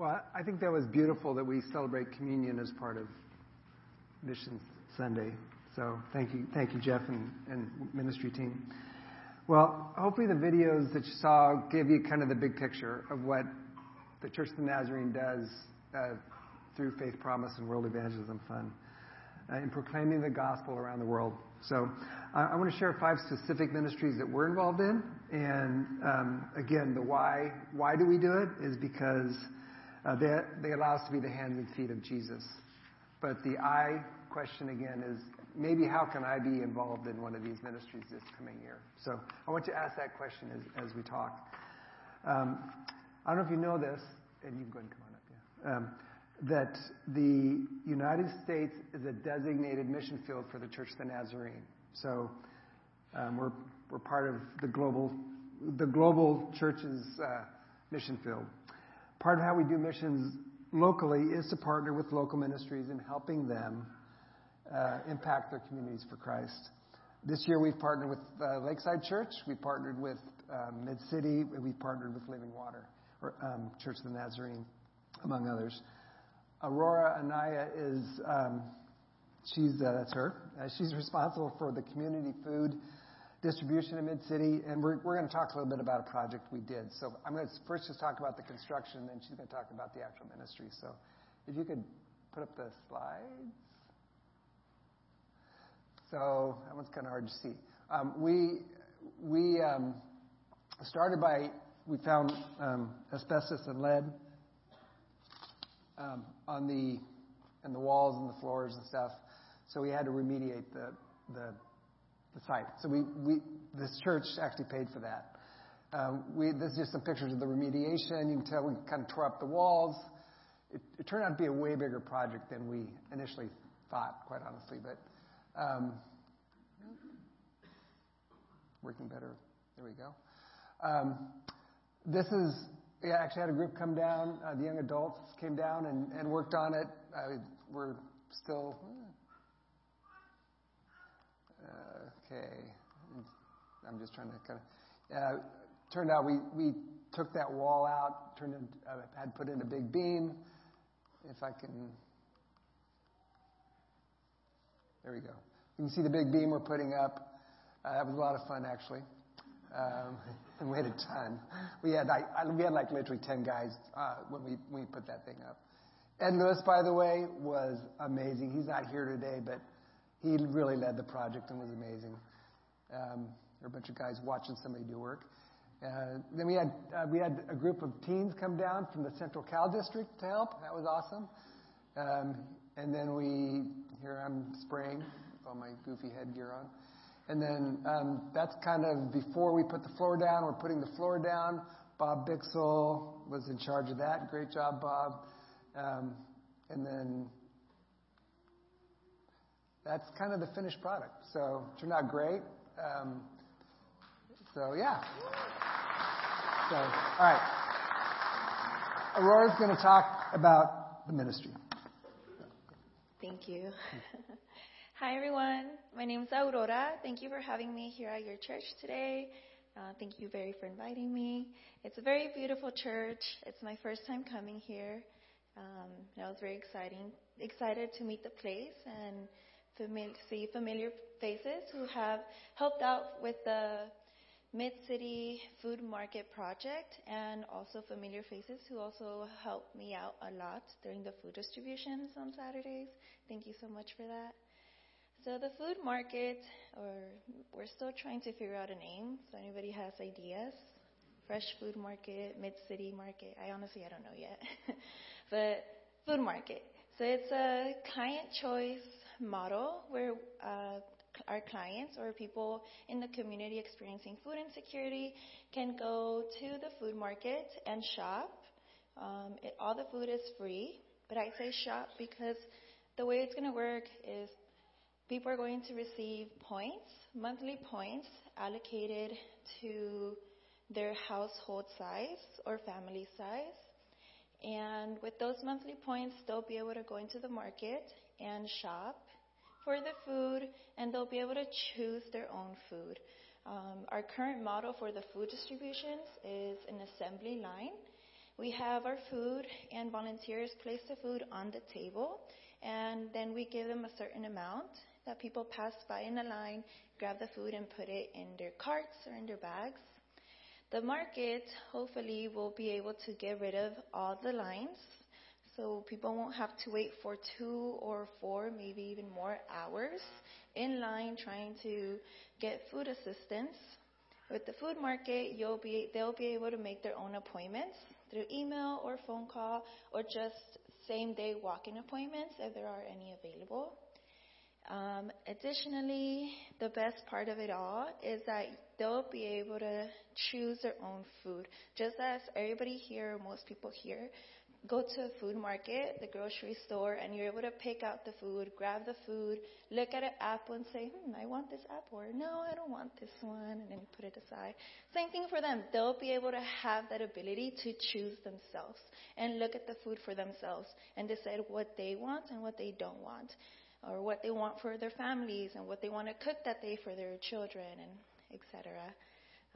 Well, I think that was beautiful that we celebrate communion as part of Mission Sunday. So thank you, thank you, Jeff and, and ministry team. Well, hopefully the videos that you saw give you kind of the big picture of what the Church of the Nazarene does uh, through Faith Promise and World Evangelism Fund uh, in proclaiming the gospel around the world. So I want to share five specific ministries that we're involved in, and um, again, the why. Why do we do it? Is because uh, they allow us to be the hands and feet of Jesus. But the I question again is maybe how can I be involved in one of these ministries this coming year? So I want to ask that question as, as we talk. Um, I don't know if you know this, and you can go and come on up. Yeah. Um, that the United States is a designated mission field for the Church of the Nazarene. So um, we're we're part of the global the global church's uh, mission field. Part of how we do missions locally is to partner with local ministries in helping them uh, impact their communities for Christ. This year we've partnered with uh, Lakeside Church, we partnered with um, Mid City, we partnered with Living Water, or um, Church of the Nazarene, among others. Aurora Anaya is, um, she's, uh, that's her. Uh, she's responsible for the community food distribution in Mid City, and we're, going to talk a little bit about a project we did. So I'm going to first just talk about the construction, then she's going to talk about the actual ministry. So if you could put up the slides. So that one's kind of hard to see. Um, we we um, started by we found um, asbestos and lead on the walls and the floors and stuff. So we had to remediate the the, site. So we, we this church actually paid for that. Um, we, this is just some pictures of the remediation. You can tell we kind of tore up the walls. It, it turned out to be a way bigger project than we initially thought, quite honestly. But um, working better. There we go. Um, this is we actually had a group come down. Uh, the young adults came down and, and worked on it. Uh, we're still uh, okay. I'm just trying to kind of. Uh, turned out we we took that wall out. Turned in, uh, had put in a big beam. If I can. There we go. You can see the big beam we're putting up. Uh, that was a lot of fun, actually. Um, and we had a ton. We had like, we had like literally 10 guys uh, when we, we put that thing up. Ed Lewis, by the way, was amazing. He's not here today, but he really led the project and was amazing. Um, there were a bunch of guys watching somebody do work. Uh, then we had uh, we had a group of teens come down from the Central Cal District to help. That was awesome. Um, and then we here I'm spraying all my goofy headgear on. And then um, that's kind of before we put the floor down. We're putting the floor down. Bob Bixel was in charge of that. Great job, Bob. Um, and then that's kind of the finished product. So it turned out great. Um, so yeah. So all right. Aurora's going to talk about the ministry. Thank you. Hi, everyone. My name is Aurora. Thank you for having me here at your church today. Uh, thank you very for inviting me. It's a very beautiful church. It's my first time coming here. Um, it was very exciting. Excited to meet the place and fami- see familiar faces who have helped out with the Mid City Food Market Project, and also familiar faces who also helped me out a lot during the food distributions on Saturdays. Thank you so much for that. So the food market, or we're still trying to figure out a name. So anybody has ideas? Fresh food market, mid city market. I honestly I don't know yet, but food market. So it's a client choice model where uh, our clients or people in the community experiencing food insecurity can go to the food market and shop. Um, it, all the food is free, but I say shop because the way it's going to work is people are going to receive points, monthly points allocated to their household size or family size. And with those monthly points, they'll be able to go into the market and shop for the food, and they'll be able to choose their own food. Um, our current model for the food distributions is an assembly line, we have our food, and volunteers place the food on the table, and then we give them a certain amount that people pass by in a line, grab the food, and put it in their carts or in their bags. The market hopefully will be able to get rid of all the lines so people won't have to wait for two or four, maybe even more hours in line trying to get food assistance. With the food market, you'll be, they'll be able to make their own appointments through email or phone call or just same day walk-in appointments if there are any available. Um, additionally, the best part of it all is that they'll be able to choose their own food. Just as everybody here, most people here, go to a food market, the grocery store, and you're able to pick out the food, grab the food, look at an apple and say, hmm, I want this apple, or no, I don't want this one, and then you put it aside. Same thing for them. They'll be able to have that ability to choose themselves and look at the food for themselves and decide what they want and what they don't want, or what they want for their families and what they want to cook that day for their children, and etc.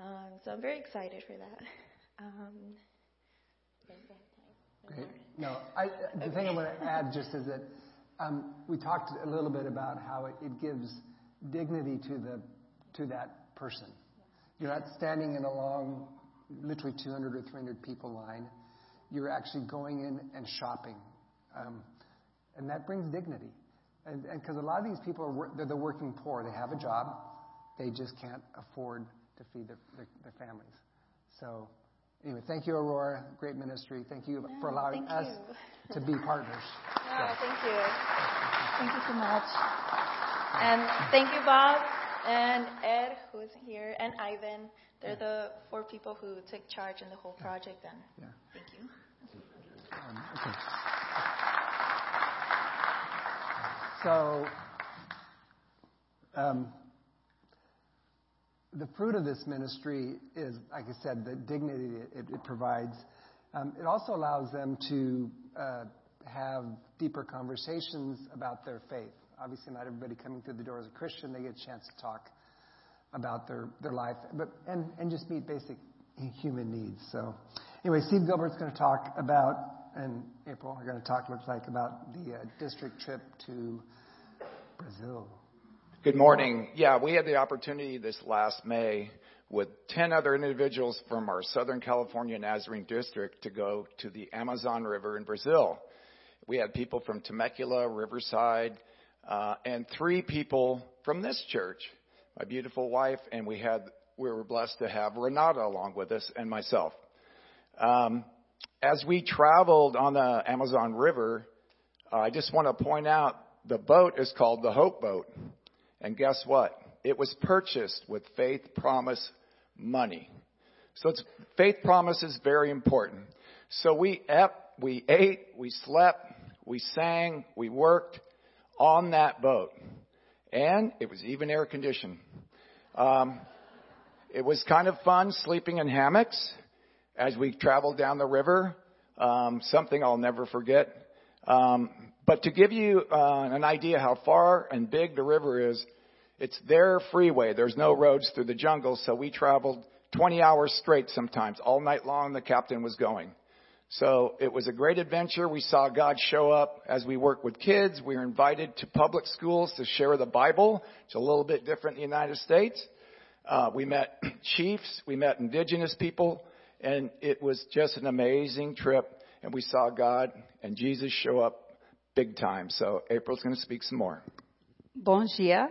Um, so I'm very excited for that. Um, Great. No, I, the thing I want to add just is that um, we talked a little bit about how it, it gives dignity to the to that person. You're not standing in a long, literally 200 or 300 people line. You're actually going in and shopping, um, and that brings dignity. And because a lot of these people are they're the working poor, they have a job, they just can't afford to feed their families. So Anyway, thank you, Aurora. Great ministry. Thank you no, for allowing us you. to be partners. No, so. thank you. Thank you so much. And thank you, Bob and Ed, who is here, and Ivan. They're yeah. the four people who took charge in the whole project. And yeah. thank you. Um, okay. So, um, the fruit of this ministry is, like I said, the dignity it, it provides. Um, it also allows them to uh, have deeper conversations about their faith. Obviously, not everybody coming through the door is a Christian. They get a chance to talk about their, their life, but and, and just meet basic human needs. So, anyway, Steve Gilbert's going to talk about, and April are going to talk, looks like, about the uh, district trip to Brazil. Good morning. Yeah, we had the opportunity this last May with 10 other individuals from our Southern California Nazarene district to go to the Amazon River in Brazil. We had people from Temecula, Riverside, uh, and three people from this church. My beautiful wife, and we had we were blessed to have Renata along with us and myself. Um, as we traveled on the Amazon River, uh, I just want to point out the boat is called the Hope Boat. And guess what? It was purchased with faith promise money. So faith promise is very important. So we ate, we ate, we slept, we sang, we worked on that boat. And it was even air conditioned. Um, it was kind of fun sleeping in hammocks as we traveled down the river. Um, something I'll never forget. Um, but to give you uh, an idea how far and big the river is, it's their freeway. There's no roads through the jungle, so we traveled 20 hours straight sometimes. All night long the captain was going. So it was a great adventure. We saw God show up as we work with kids. We were invited to public schools to share the Bible. It's a little bit different in the United States. Uh, we met chiefs. We met indigenous people. And it was just an amazing trip. And we saw God and Jesus show up big time. So April's going to speak some more. Bom dia.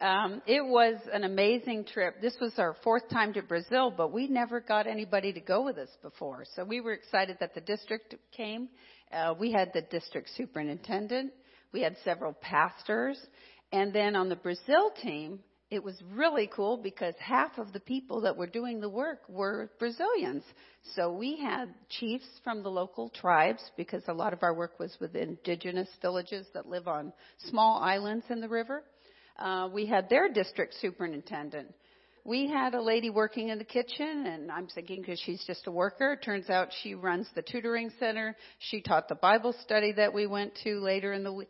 Um, it was an amazing trip. This was our fourth time to Brazil, but we never got anybody to go with us before. So we were excited that the district came. Uh, we had the district superintendent. We had several pastors. And then on the Brazil team, it was really cool because half of the people that were doing the work were Brazilians. So we had chiefs from the local tribes because a lot of our work was with indigenous villages that live on small islands in the river uh, we had their district superintendent. We had a lady working in the kitchen, and I'm thinking because she's just a worker. Turns out she runs the tutoring center. She taught the Bible study that we went to later in the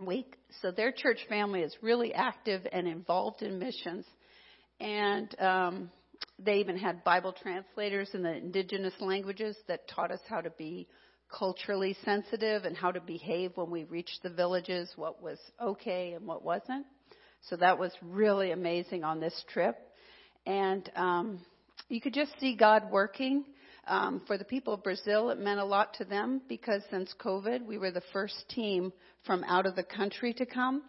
week. So their church family is really active and involved in missions. And um, they even had Bible translators in the indigenous languages that taught us how to be culturally sensitive and how to behave when we reached the villages, what was okay and what wasn't. So that was really amazing on this trip. And um, you could just see God working. Um, for the people of Brazil, it meant a lot to them because since COVID, we were the first team from out of the country to come.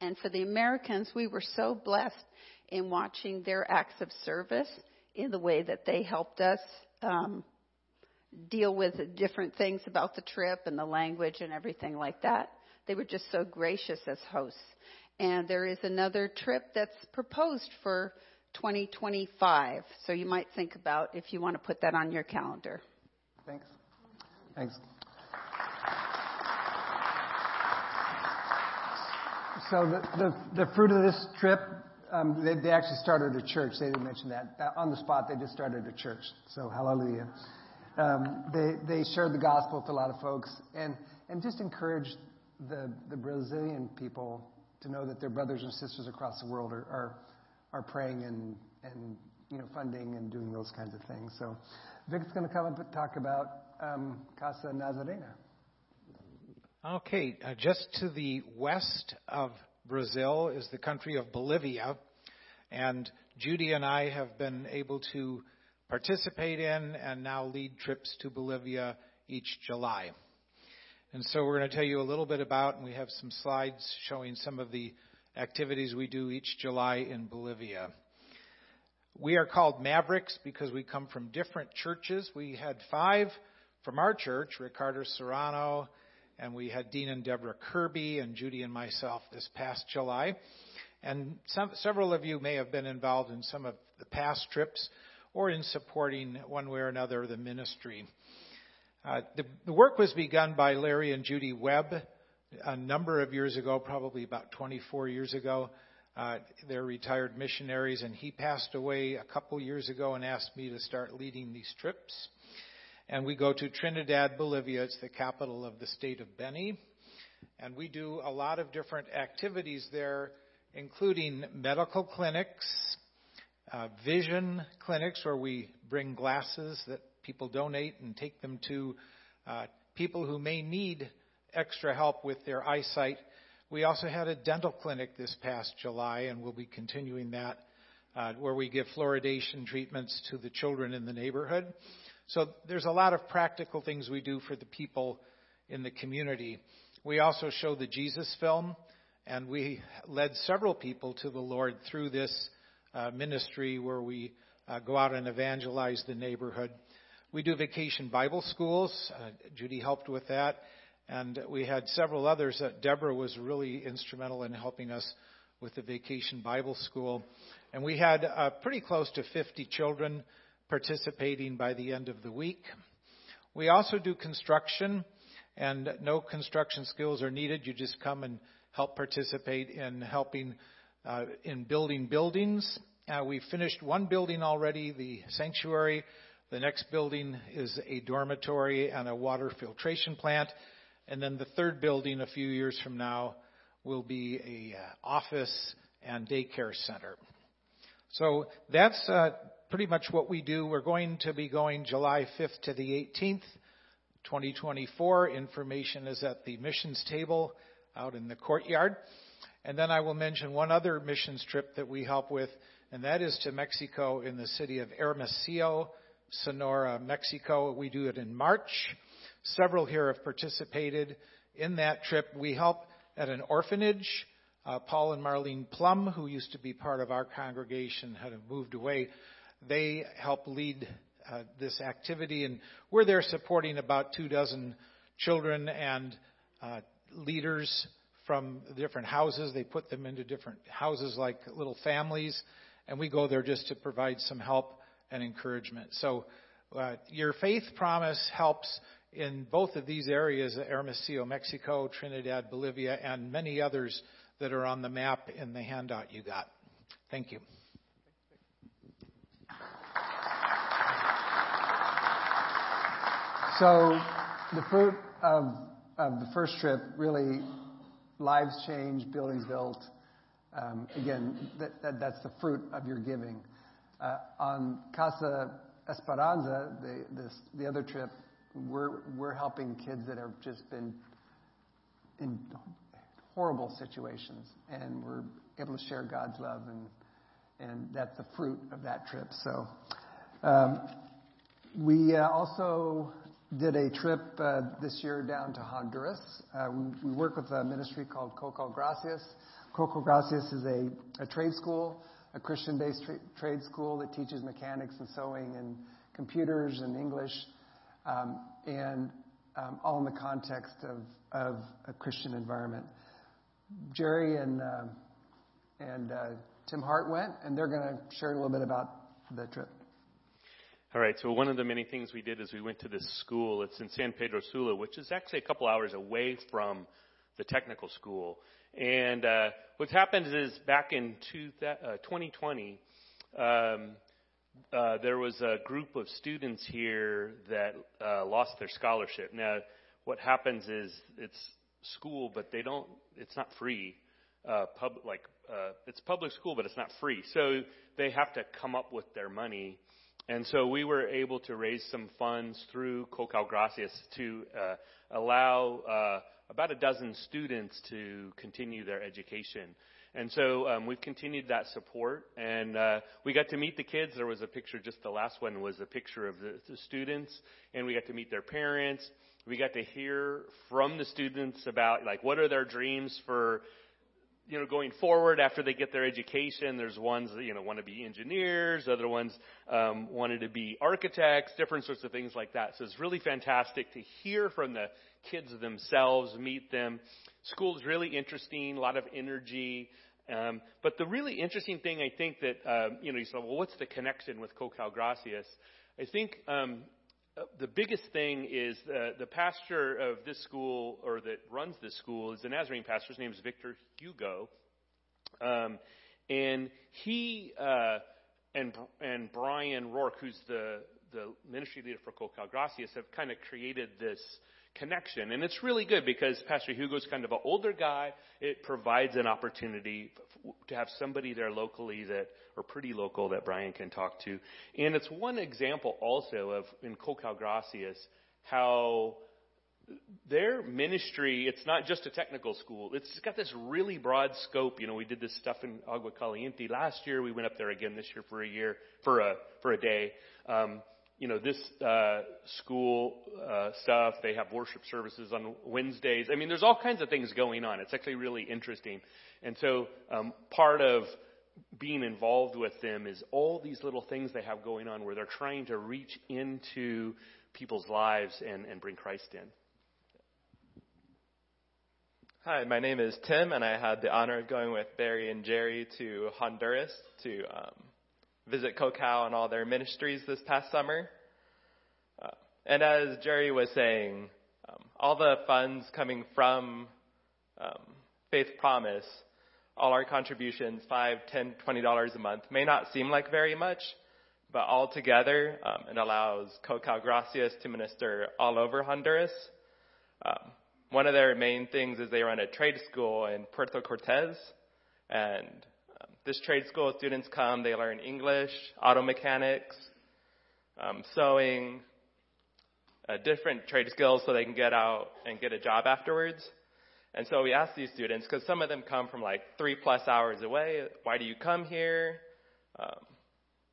And for the Americans, we were so blessed in watching their acts of service in the way that they helped us um, deal with different things about the trip and the language and everything like that. They were just so gracious as hosts. And there is another trip that's proposed for 2025. So you might think about if you want to put that on your calendar. Thanks. Thanks. So the, the, the fruit of this trip, um, they, they actually started a church. They didn't mention that. On the spot, they just started a church. So hallelujah. Um, they, they shared the gospel to a lot of folks and, and just encouraged the, the Brazilian people to know that their brothers and sisters across the world are, are, are praying and, and you know, funding and doing those kinds of things. So Vic's going to come up and talk about um, Casa Nazarena. Okay, uh, just to the west of Brazil is the country of Bolivia, and Judy and I have been able to participate in and now lead trips to Bolivia each July. And so we're going to tell you a little bit about, and we have some slides showing some of the activities we do each July in Bolivia. We are called Mavericks because we come from different churches. We had five from our church, Ricardo Serrano, and we had Dean and Deborah Kirby and Judy and myself this past July. And some, several of you may have been involved in some of the past trips or in supporting one way or another the ministry. Uh, the, the work was begun by Larry and Judy Webb a number of years ago, probably about 24 years ago. Uh, they're retired missionaries, and he passed away a couple years ago and asked me to start leading these trips and we go to Trinidad, Bolivia. It's the capital of the state of Beni. And we do a lot of different activities there, including medical clinics, uh, vision clinics where we bring glasses that people donate and take them to uh, people who may need extra help with their eyesight. We also had a dental clinic this past July, and we'll be continuing that, uh, where we give fluoridation treatments to the children in the neighborhood. So there's a lot of practical things we do for the people in the community. We also show the Jesus film, and we led several people to the Lord through this uh, ministry where we uh, go out and evangelize the neighborhood. We do vacation Bible schools. Uh, Judy helped with that. And we had several others. that Deborah was really instrumental in helping us with the vacation Bible school. And we had uh, pretty close to 50 children participating by the end of the week. We also do construction, and no construction skills are needed. You just come and help participate in helping uh, in building buildings. Uh, we finished one building already, the sanctuary. The next building is a dormitory and a water filtration plant. And then the third building a few years from now will be a uh, office and daycare center. So that's uh, pretty much what we do. We're going to be going July 5th to the 18th, 2024. Information is at the missions table out in the courtyard. And then I will mention one other missions trip that we help with, and that is to Mexico in the city of Hermosillo, Sonora, Mexico. We do it in March. Several here have participated in that trip. We help at an orphanage. Uh, Paul and Marlene Plum, who used to be part of our congregation, had moved away. They help lead uh, this activity, and we're there supporting about two dozen children and uh, leaders from different houses. They put them into different houses like little families, and we go there just to provide some help and encouragement. So, uh, your faith promise helps in both of these areas Hermosillo, Mexico, Trinidad, Bolivia, and many others that are on the map in the handout you got. Thank you. So the fruit of, of the first trip really lives changed, buildings built. Um, again, that, that, that's the fruit of your giving. Uh, on Casa Esperanza, the, other trip, we're, we're helping kids that have just been in horrible situations, and we're able to share God's love, and, and that's the fruit of that trip. So, um, we uh, also did a trip uh, this year down to Honduras. We, work with a ministry called Cocal Gracias. Cocal Gracias is a, a trade school, a Christian-based tra- trade school that teaches mechanics and sewing and computers and English, um, and um, all in the context of, of a Christian environment. Jerry and uh, and uh, Tim Hart went, and they're going to share a little bit about the trip. All right. So one of the many things we did is we went to this school. It's in San Pedro Sula, which is actually a couple hours away from the technical school. And uh, what's happened is back in two, uh, 2020, um, uh, there was a group of students here that uh, lost their scholarship. Now, what happens is it's school, but they don't. It's not free. Uh, pub like uh, it's public school, but it's not free. So they have to come up with their money and so we were able to raise some funds through Cocal Gracias to uh, allow uh, about a dozen students to continue their education. And so um, we've continued that support, and uh, we got to meet the kids. There was a picture, just the last one was a picture of the, the students, and we got to meet their parents. We got to hear from the students about like what are their dreams for you know, going forward after they get their education, there's ones that, you know, want to be engineers, other ones um, wanted to be architects, different sorts of things like that. So it's really fantastic to hear from the kids themselves, meet them. School is really interesting, a lot of energy. Um, but the really interesting thing, I think that, um, you know, you said, well, what's the connection with Cocal Gracias? I think um, the biggest thing is the, the pastor of this school, or that runs this school, is the Nazarene pastor. His name is Victor Hugo. Um, and he uh, and and Brian Rourke, who's the the ministry leader for Cocal Gracias, have kind of created this connection. And it's really good because Pastor Hugo's kind of an older guy. It provides an opportunity to have somebody there locally that, or pretty local that Brian can talk to. And it's one example also of, in Cocal Gracias, how their ministry, it's not just a technical school. It's got this really broad scope. You know, we did this stuff in Agua Caliente last year. We went up there again this year for a year, for a, for a day. Um, you know, this uh, school uh, stuff. They have worship services on Wednesdays. I mean, there's all kinds of things going on. It's actually really interesting. And so, um, part of being involved with them is all these little things they have going on where they're trying to reach into people's lives and, and bring Christ in. Hi, my name is Tim, and I had the honor of going with Barry and Jerry to Honduras to um, visit Cocal and all their ministries this past summer. Uh, and as Jerry was saying, um, all the funds coming from um, Faith Promise, all our contributions, five, ten, twenty dollars a month, may not seem like very much, but altogether, um, it allows Cocal Gracias to minister all over Honduras. Um, one of their main things is they run a trade school in Puerto Cortez, and this trade school students come, they learn English, auto mechanics, um, sewing, uh, different trade skills so they can get out and get a job afterwards. And so we ask these students, because some of them come from like three plus hours away, why do you come here? Um,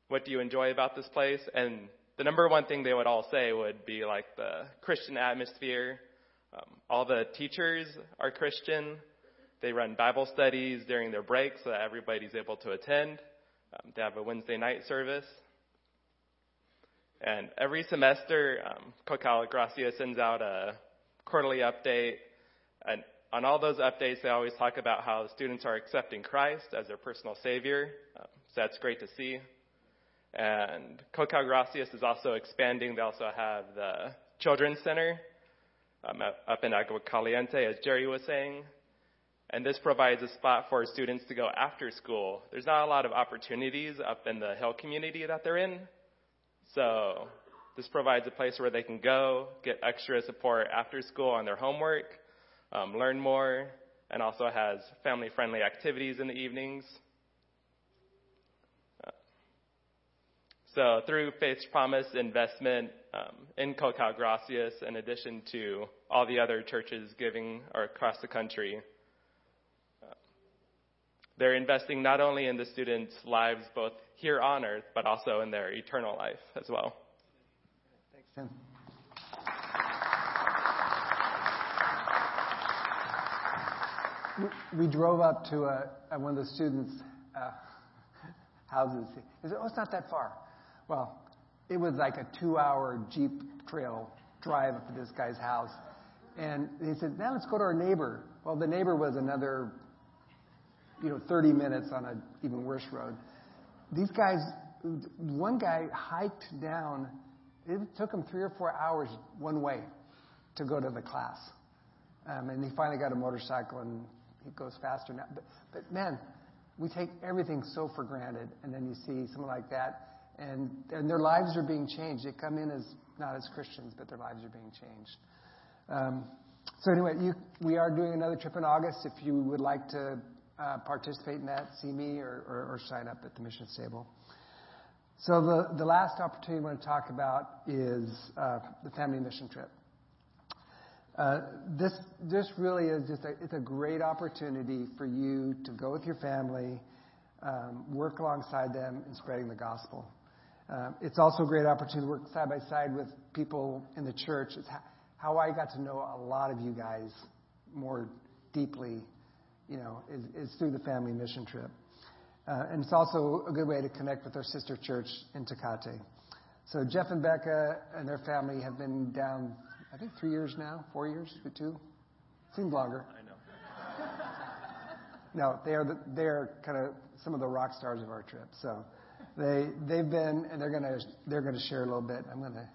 what do you enjoy about this place? And the number one thing they would all say would be like the Christian atmosphere. Um, all the teachers are Christian. They run Bible studies during their breaks so that everybody's able to attend. Um, they have a Wednesday night service. And every semester, um, Cocal Gracia sends out a quarterly update. And on all those updates, they always talk about how the students are accepting Christ as their personal Savior. Um, so that's great to see. And Cocal Gracias is also expanding. They also have the Children's Center um, up in Agua Caliente, as Jerry was saying. And this provides a spot for students to go after school. There's not a lot of opportunities up in the Hill community that they're in. So this provides a place where they can go, get extra support after school on their homework, um, learn more, and also has family friendly activities in the evenings. So through Faith's Promise investment um, in Cocal Gracias, in addition to all the other churches giving across the country, they're investing not only in the students' lives, both here on earth, but also in their eternal life as well. Thanks, Tim. We, we drove up to a, a one of the students' uh, houses. He said, "Oh, it's not that far." Well, it was like a two-hour jeep trail drive up to this guy's house, and he said, "Now let's go to our neighbor." Well, the neighbor was another, you know, 30 minutes on an even worse road. These guys, one guy hiked down. It took him three or four hours one way to go to the class. Um, and he finally got a motorcycle and he goes faster now. But, but man, we take everything so for granted. And then you see someone like that and, and their lives are being changed. They come in as not as Christians, but their lives are being changed. Um, so anyway, you, we are doing another trip in August. If you would like to participate in that, see me or, sign up at the mission table. So the, last opportunity I want to talk about is uh, the family mission trip. Uh, this this really is just a, it's a great opportunity for you to go with your family, um, work alongside them in spreading the gospel. Uh, it's also a great opportunity to work side by side with people in the church. It's how I got to know a lot of you guys more deeply, you know, is, is through the family mission trip. Uh, and it's also a good way to connect with our sister church in Tecate. So Jeff and Becca and their family have been down, I think, three years now, four years, two, seems longer. I know. No, they are the, they are kind of some of the rock stars of our trip. So they they've been and they're gonna they're gonna share a little bit. I'm gonna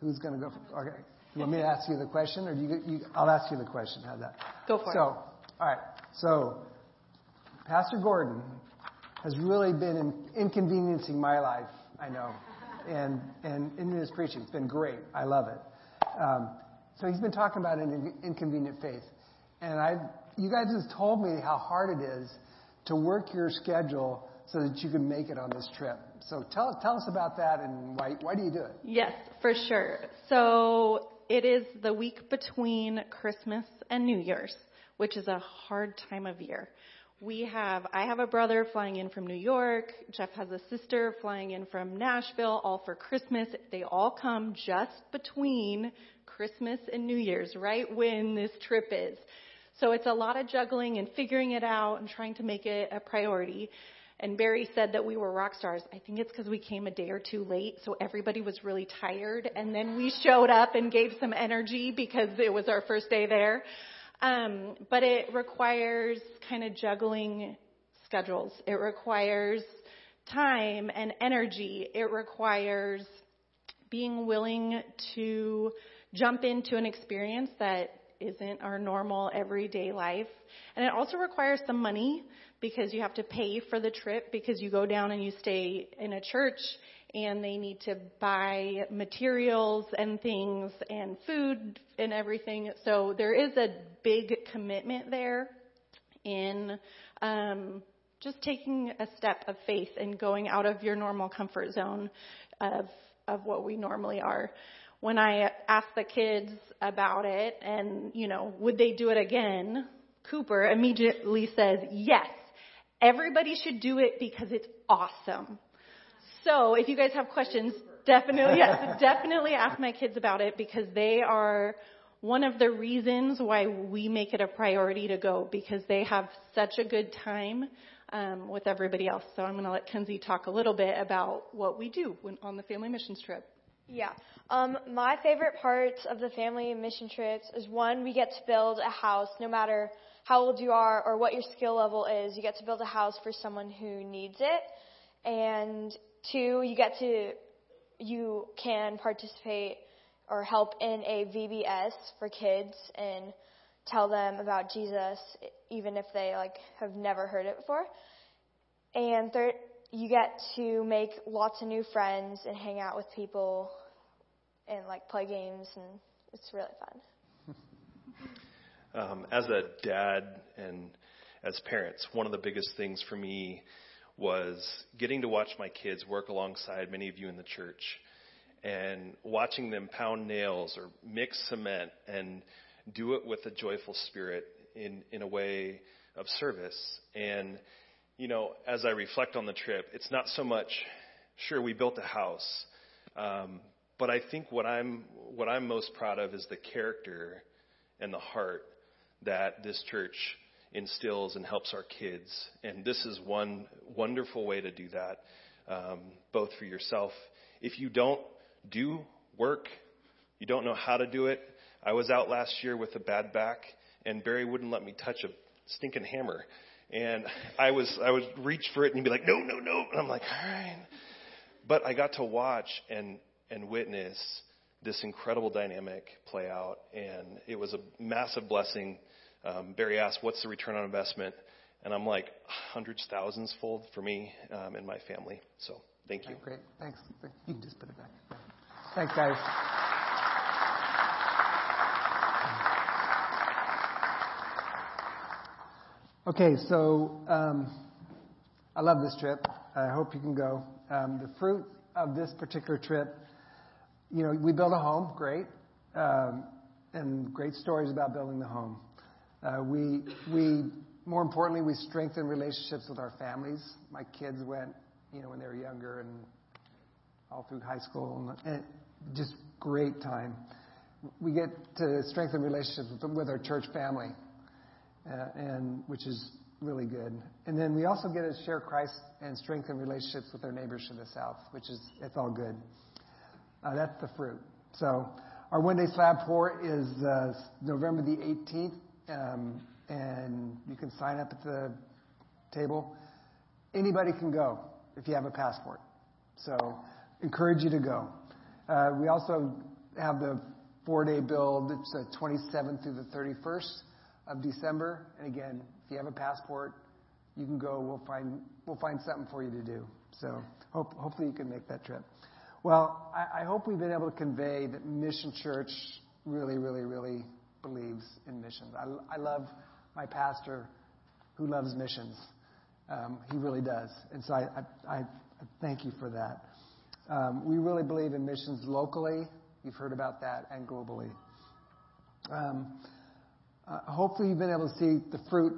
who's gonna go? For, okay, you want me to ask you the question, or do you, you? I'll ask you the question. How's that? Go for so, it. all right. So, Pastor Gordon has really been in, inconveniencing my life. I know, and and in his preaching, it's been great. I love it. Um, so he's been talking about an inconvenient faith, and I, you guys just told me how hard it is to work your schedule so that you can make it on this trip. So tell tell us about that and why why do you do it? Yes, for sure. So it is the week between Christmas and New Year's, which is a hard time of year. We have, I have a brother flying in from New York. Jeff has a sister flying in from Nashville, all for Christmas. They all come just between Christmas and New Year's, right when this trip is. So it's a lot of juggling and figuring it out and trying to make it a priority. And Barry said that we were rock stars. I think it's because we came a day or two late, so everybody was really tired. And then we showed up and gave some energy because it was our first day there. Um, but it requires kind of juggling schedules. It requires time and energy. It requires being willing to jump into an experience that isn't our normal everyday life. And it also requires some money because you have to pay for the trip because you go down and you stay in a church and they need to buy materials and things and food and everything. So there is a big commitment there in um, just taking a step of faith and going out of your normal comfort zone of of what we normally are. When I asked the kids about it and, you know, would they do it again? Cooper immediately says, yes, everybody should do it because it's awesome. So if you guys have questions, definitely, yes, definitely ask my kids about it because they are one of the reasons why we make it a priority to go because they have such a good time um, with everybody else. So I'm going to let Kenzie talk a little bit about what we do when, on the family missions trip. Yeah. Um, my favorite parts of the family mission trips is one, we get to build a house no matter how old you are or what your skill level is. You get to build a house for someone who needs it. And two, you get to, you can participate or help in a VBS for kids and tell them about Jesus even if they like have never heard it before. And third, you get to make lots of new friends and hang out with people and like play games and it's really fun. Um, as a dad and as parents, one of the biggest things for me was getting to watch my kids work alongside many of you in the church and watching them pound nails or mix cement and do it with a joyful spirit in, in a way of service. And, you know, as I reflect on the trip, it's not so much, sure, we built a house, um, but I think what I'm, what I'm most proud of is the character and the heart that this church instills and helps our kids. And this is one wonderful way to do that, um, both for yourself. If you don't do work, you don't know how to do it. I was out last year with a bad back, and Barry wouldn't let me touch a stinking hammer. And I was, I would reach for it and he'd be like, no, no, no. And I'm like, all right. But I got to watch and, and witness this incredible dynamic play out. And it was a massive blessing um, Barry asked, "What's the return on investment?" And I'm like, hundreds, thousands fold for me um, and my family. So thank you. Great, thanks. You can just put it back. Thanks, guys. Okay, so um, I love this trip. I hope you can go. Um, the fruit of this particular trip, you know, we built a home, great, um, and great stories about building the home. Uh, we, we, more importantly, we strengthen relationships with our families. My kids went, you know, when they were younger and all through high school, and, just great time. We get to strengthen relationships with, our church family, uh, and which is really good. And then we also get to share Christ and strengthen relationships with our neighbors to the south, which is it's all good. Uh, that's the fruit. So our one day slab pour is November the 18th um, and you can sign up at the table. Anybody can go if you have a passport. So encourage you to go. Uh, we also have the four-day build. It's the 27th through the 31st of December. And again, if you have a passport, you can go. We'll find we'll find something for you to do. So hope, hopefully you can make that trip. Well, I hope we've been able to convey that Mission Church really, really, really believes in missions. I, I love my pastor who loves missions. Um, he really does. And so I, I, I thank you for that. Um, we really believe in missions locally. You've heard about that, and globally. Um, uh, hopefully, you've been able to see the fruit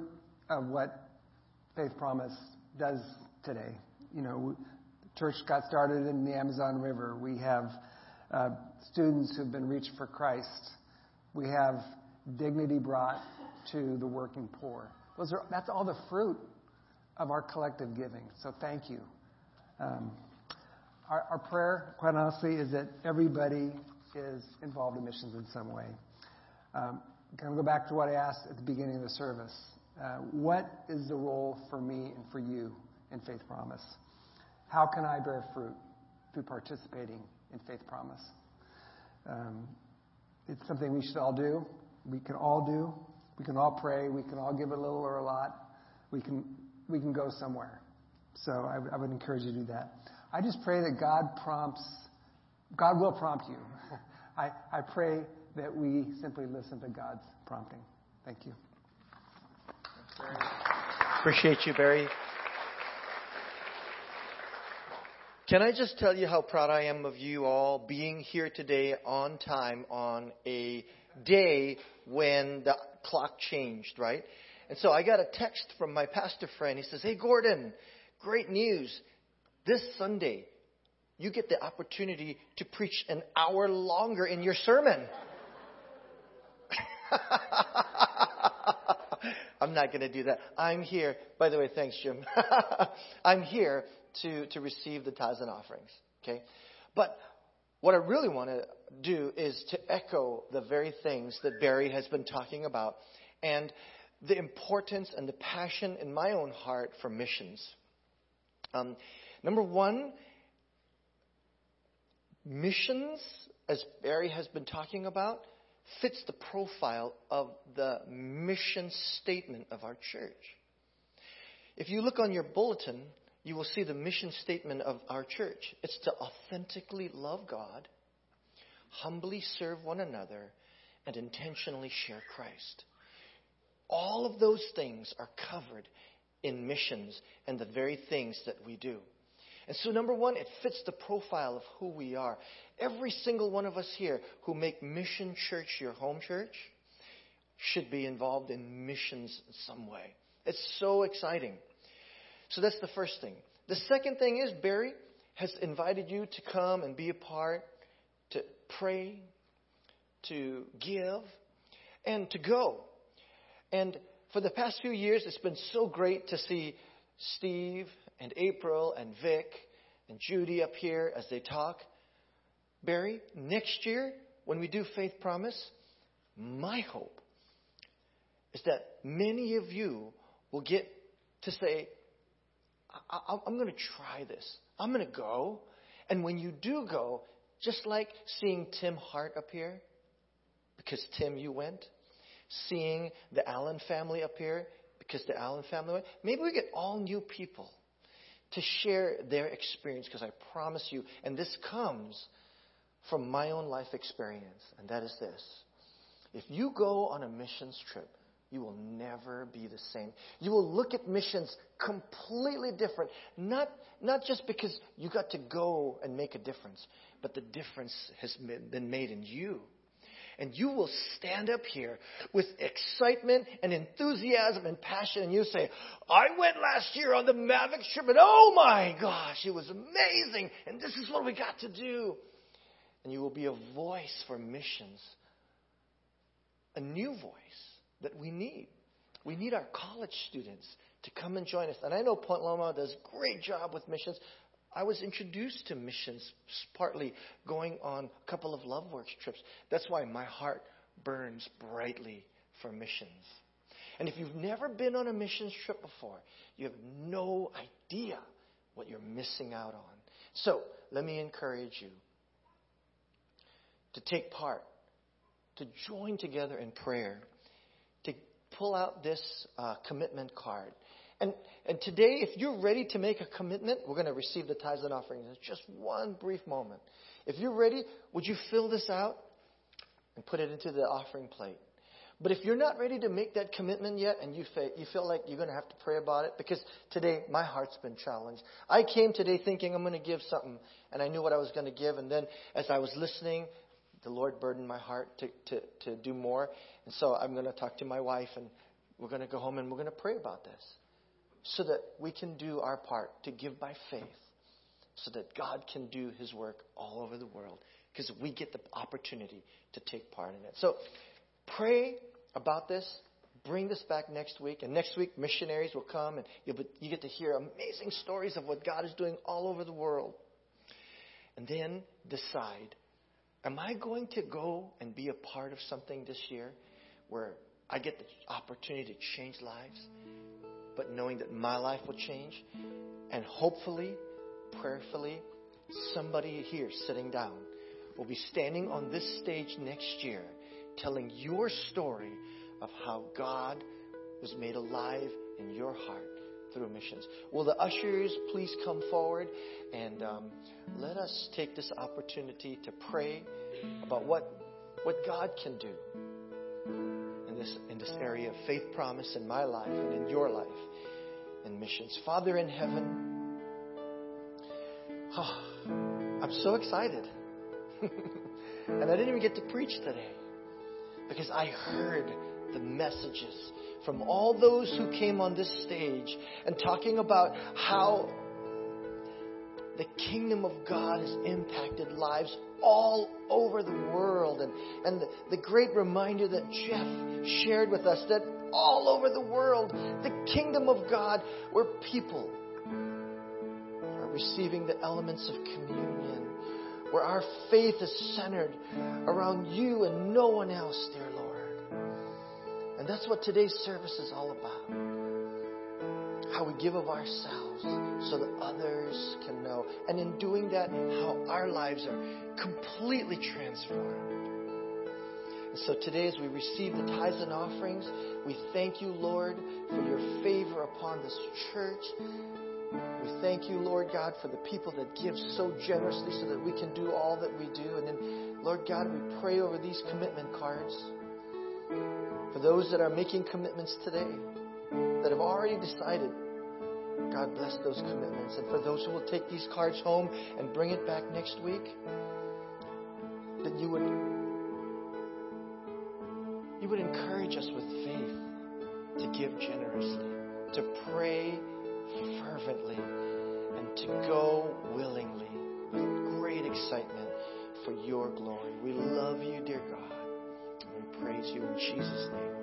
of what Faith Promise does today. You know, the church got started in the Amazon River. We have uh, students who've been reached for Christ. We have dignity brought to the working poor. Those are, that's all the fruit of our collective giving. So thank you. Um, our, our, prayer, quite honestly, is that everybody is involved in missions in some way. Um, can I go back to what I asked at the beginning of the service? Uh, what is the role for me and for you in Faith Promise? How can I bear fruit through participating in Faith Promise? Um, it's something we should all do we can all do. We can all pray. We can all give a little or a lot. We can, we can go somewhere. So I, I would encourage you to do that. I just pray that God prompts, God will prompt you. I, I pray that we simply listen to God's prompting. Thank you. Appreciate you, Barry. Can I just tell you how proud I am of you all being here today on time on a day when the clock changed, right? And so I got a text from my pastor friend. He says, Hey, Gordon, great news. This Sunday, you get the opportunity to preach an hour longer in your sermon. I'm not going to do that. I'm here. By the way, thanks, Jim. I'm here to, to receive the tithes and offerings. Okay? But what I really want to do is to echo the very things that Barry has been talking about and the importance and the passion in my own heart for missions. Um, number one, missions, as Barry has been talking about, fits the profile of the mission statement of our church. If you look on your bulletin, you will see the mission statement of our church. It's to authentically love God, humbly serve one another, and intentionally share Christ. All of those things are covered in missions and the very things that we do. And so, number one, it fits the profile of who we are. Every single one of us here who make Mission Church your home church should be involved in missions in some way. It's so exciting. So, that's the first thing. The second thing is, Barry has invited you to come and be a part, to pray, to give, and to go. And for the past few years, it's been so great to see Steve and April and Vic and Judy up here as they talk. Barry, next year, when we do Faith Promise, my hope is that many of you will get to say, I- am going to try this. I'm going to go. And when you do go, just like seeing Tim Hart up here, because Tim, you went, seeing the Allen family up here, because the Allen family went, maybe we get all new people to share their experience, because I promise you, and this comes from my own life experience, and that is this. If you go on a missions trip, you will never be the same. You will look at missions completely different. Not, not just because you got to go and make a difference, but the difference has been made in you. And you will stand up here with excitement and enthusiasm and passion, and you say, I went last year on the Mavic trip, and oh my gosh, it was amazing, and this is what we got to do. And you will be a voice for missions, a new voice that we need. We need our college students to come and join us. And I know Point Loma does a great job with missions. I was introduced to missions partly going on a couple of LoveWorks trips. That's why my heart burns brightly for missions. And if you've never been on a missions trip before, you have no idea what you're missing out on. So, let me encourage you to take part, to join together in prayer pull out this uh, commitment card. And, and today, if you're ready to make a commitment, we're going to receive the tithes and offerings in just one brief moment. If you're ready, would you fill this out and put it into the offering plate? But if you're not ready to make that commitment yet and you feel, you feel like you're going to have to pray about it, because today my heart's been challenged. I came today thinking I'm going to give something, and I knew what I was going to give. And then as I was listening, the Lord burdened my heart to, to, to do more. And so I'm going to talk to my wife, and we're going to go home and we're going to pray about this so that we can do our part to give by faith so that God can do his work all over the world because we get the opportunity to take part in it. So pray about this. Bring this back next week. And next week, missionaries will come and you get to hear amazing stories of what God is doing all over the world. And then decide Am I going to go and be a part of something this year where I get the opportunity to change lives, but knowing that my life will change? And hopefully, prayerfully, somebody here sitting down will be standing on this stage next year telling your story of how God was made alive in your heart through missions. Will the ushers please come forward and um, let us take this opportunity to pray about what, what God can do in this, in this area of faith promise in my life and in your life in missions. Father in heaven, oh, I'm so excited. and I didn't even get to preach today because I heard the messages from all those who came on this stage and talking about how the kingdom of God has impacted lives all over the world. And, and the, the great reminder that Jeff shared with us that all over the world, the kingdom of God, where people are receiving the elements of communion, where our faith is centered around you and no one else, dear Lord. And that's what today's service is all about. How we give of ourselves so that others can know. And in doing that, how our lives are completely transformed. And so today, as we receive the tithes and offerings, we thank you, Lord, for your favor upon this church. We thank you, Lord God, for the people that give so generously so that we can do all that we do. And then, Lord God, we pray over these commitment cards. For those that are making commitments today, that have already decided God bless those commitments. And for those who will take these cards home and bring it back next week, that you would you would encourage us with faith to give generously, to pray fervently, and to go willingly with great excitement for your glory. We love you, dear God praise you in Jesus' name.